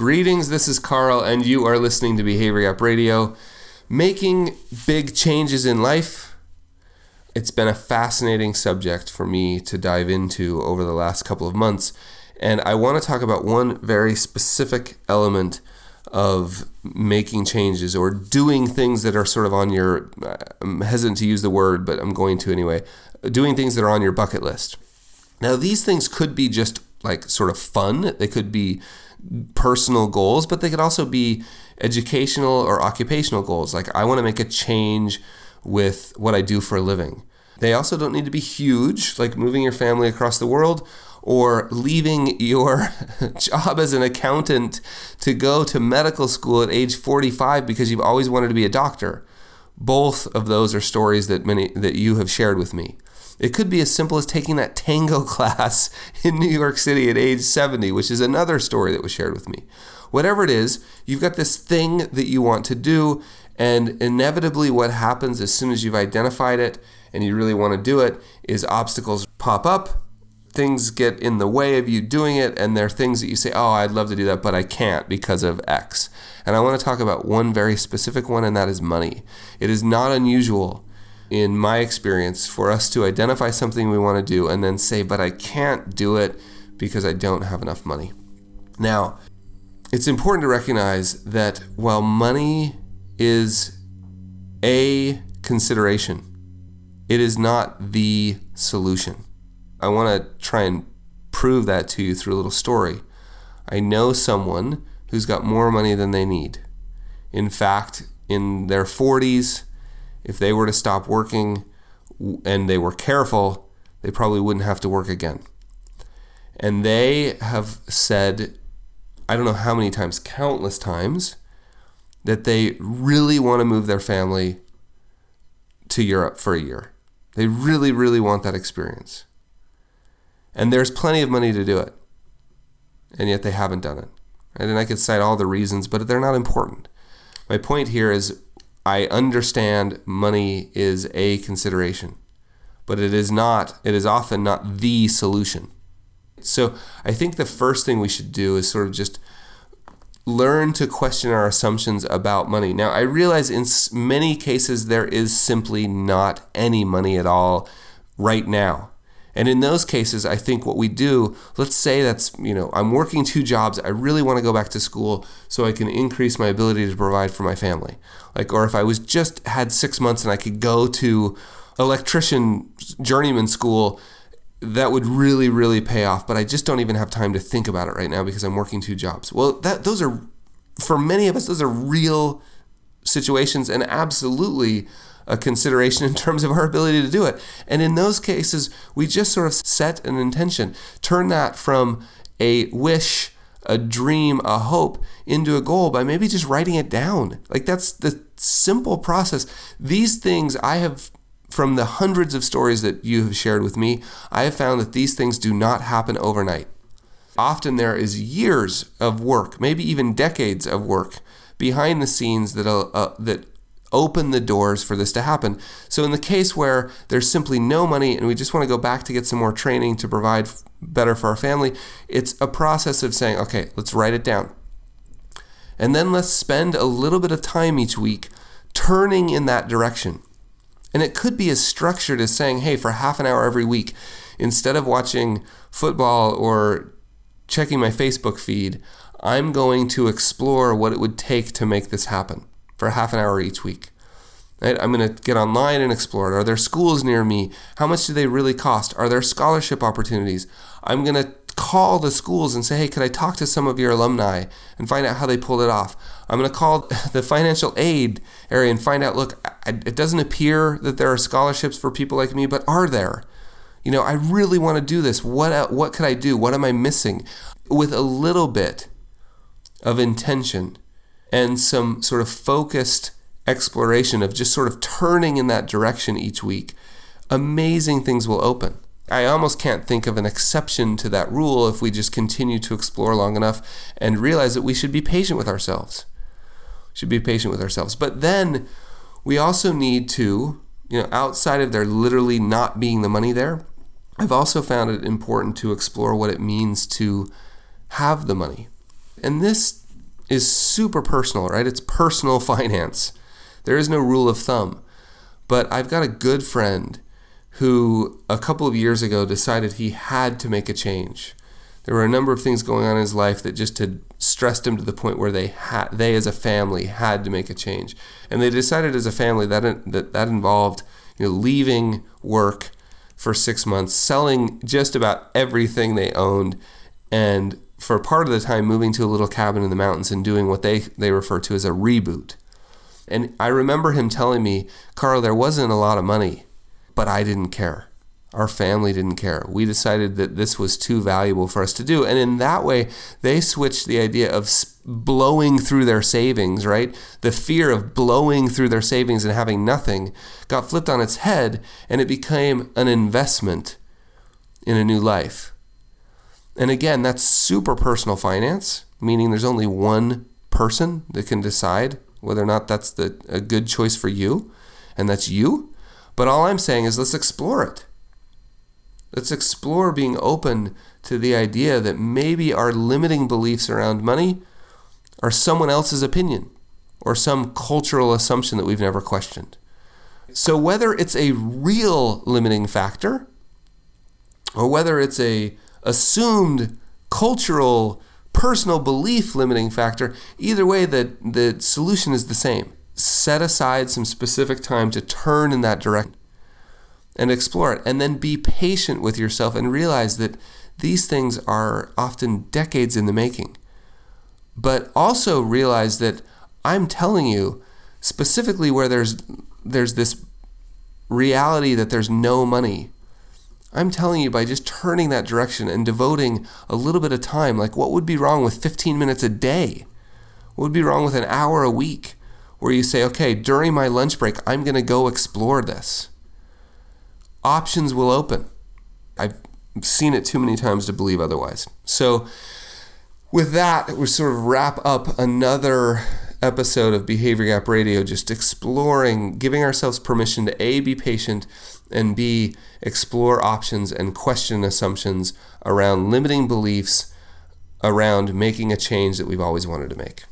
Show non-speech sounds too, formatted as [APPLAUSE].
Greetings, this is Carl, and you are listening to Behavior Gap Radio. Making big changes in life. It's been a fascinating subject for me to dive into over the last couple of months, and I want to talk about one very specific element of making changes or doing things that are sort of on your, I'm hesitant to use the word, but I'm going to anyway, doing things that are on your bucket list. Now, these things could be just like sort of fun, they could be personal goals, but they could also be educational or occupational goals. Like, I want to make a change with what I do for a living. They also don't need to be huge, like moving your family across the world or leaving your [LAUGHS] job as an accountant to go to medical school at age 45 because you've always wanted to be a doctor. Both of those are stories that many that you have shared with me. It could be as simple as taking that tango [LAUGHS] class in New York City at age 70, which is another story that was shared with me. Whatever it is, you've got this thing that you want to do, and inevitably, what happens as soon as you've identified it and you really want to do it is obstacles pop up, things get in the way of you doing it, and there are things that you say, Oh, I'd love to do that, but I can't because of X. And I want to talk about one very specific one, and that is money. It is not unusual in my experience, for us to identify something we want to do and then say, but I can't do it because I don't have enough money. Now, it's important to recognize that while money is a consideration, it is not the solution. I want to try and prove that to you through a little story. I know someone who's got more money than they need. In fact, in their 40s, if they were to stop working and they were careful, they probably wouldn't have to work again. And they have said, I don't know how many times, countless times, that they really want to move their family to Europe for a year. They really, really want that experience. And there's plenty of money to do it. And yet they haven't done it. And I could cite all the reasons, but they're not important. My point here is I understand money is a consideration, but it is not, it is often not the solution. So I think the first thing we should do is sort of just learn to question our assumptions about money. Now, I realize in many cases there is simply not any money at all right now. And in those cases, I think what we do, let's say that's, you know, I'm working two jobs. I really want to go back to school so I can increase my ability to provide for my family. Like, or if I was just had six months and I could go to electrician journeyman school, that would really, really pay off. But I just don't even have time to think about it right now because I'm working two jobs. Well, that those are, for many of us, those are real situations and absolutely a consideration in terms of our ability to do it. And in those cases, we just sort of set an intention, turn that from a wish, a dream, a hope into a goal by maybe just writing it down. Like that's the simple process. These things I have from the hundreds of stories that you have shared with me, I have found that these things do not happen overnight. Often there is years of work, maybe even decades of work behind the scenes that uh, that open the doors for this to happen. So, in the case where there's simply no money and we just want to go back to get some more training to provide better for our family, it's a process of saying, okay, let's write it down. And then let's spend a little bit of time each week turning in that direction. And it could be as structured as saying, hey, for half an hour every week, instead of watching football or checking my Facebook feed, I'm going to explore what it would take to make this happen for half an hour each week. Right? I'm going to get online and explore it. Are there schools near me? How much do they really cost? Are there scholarship opportunities? I'm going to call the schools and say, hey, could I talk to some of your alumni and find out how they pulled it off? I'm going to call [LAUGHS] the financial aid area and find out, look, it doesn't appear that there are scholarships for people like me, but are there? You know, I really want to do this. What, uh, what could I do? What am I missing? With a little bit of intention and some sort of focused exploration of just sort of turning in that direction each week, amazing things will open. I almost can't think of an exception to that rule if we just continue to explore long enough and realize that we should be patient with ourselves. Should be patient with ourselves. But then we also need to, you know, outside of there literally not being the money there, I've also found it important to explore what it means to have the money. And this is super personal, right? It's personal [LAUGHS] finance. There is no rule of thumb. But I've got a good friend who a couple of years ago decided he had to make a change. There were a number of things going on in his life that just had stressed him to the point where they had, they as a family had to make a change. And they decided as a family that that, that involved you know, leaving work for six months, selling just about everything they owned, and for part of the time moving to a little cabin in the mountains and doing what they, they refer to as a reboot. And I remember him telling me, Carl, there wasn't a lot of money, but I didn't care. Our family didn't care. We decided that this was too valuable for us to do. And in that way, they switched the idea of blowing through their savings, right? The fear of blowing through their savings and having nothing got flipped on its head, and it became an investment in a new life. And again, that's super personal finance, meaning there's only one person that can decide whether or not that's the, a good choice for you, and that's you. But all I'm saying is let's explore it. Let's explore being open to the idea that maybe our limiting beliefs around money are someone else's opinion or some cultural assumption that we've never questioned. So, whether it's a real limiting factor or whether it's a assumed cultural personal belief limiting factor, either way, the, the solution is the same. Set aside some specific time to turn in that direction and explore it. And then be patient with yourself and realize that these things are often decades in the making. But also realize that I'm telling you, specifically where there's there's this reality that there's no money I'm telling you, by just turning that direction and devoting a little bit of time, like what would be wrong with 15 minutes a day? What would be wrong with an hour a week where you say, okay, during my lunch break, I'm going to go explore this? Options will open. I've seen it too many times to believe otherwise. So, with that, we sort of wrap up another episode of Behavior Gap Radio, just exploring, giving ourselves permission to A, be patient, and B, explore options and question assumptions around limiting beliefs around making a change that we've always wanted to make.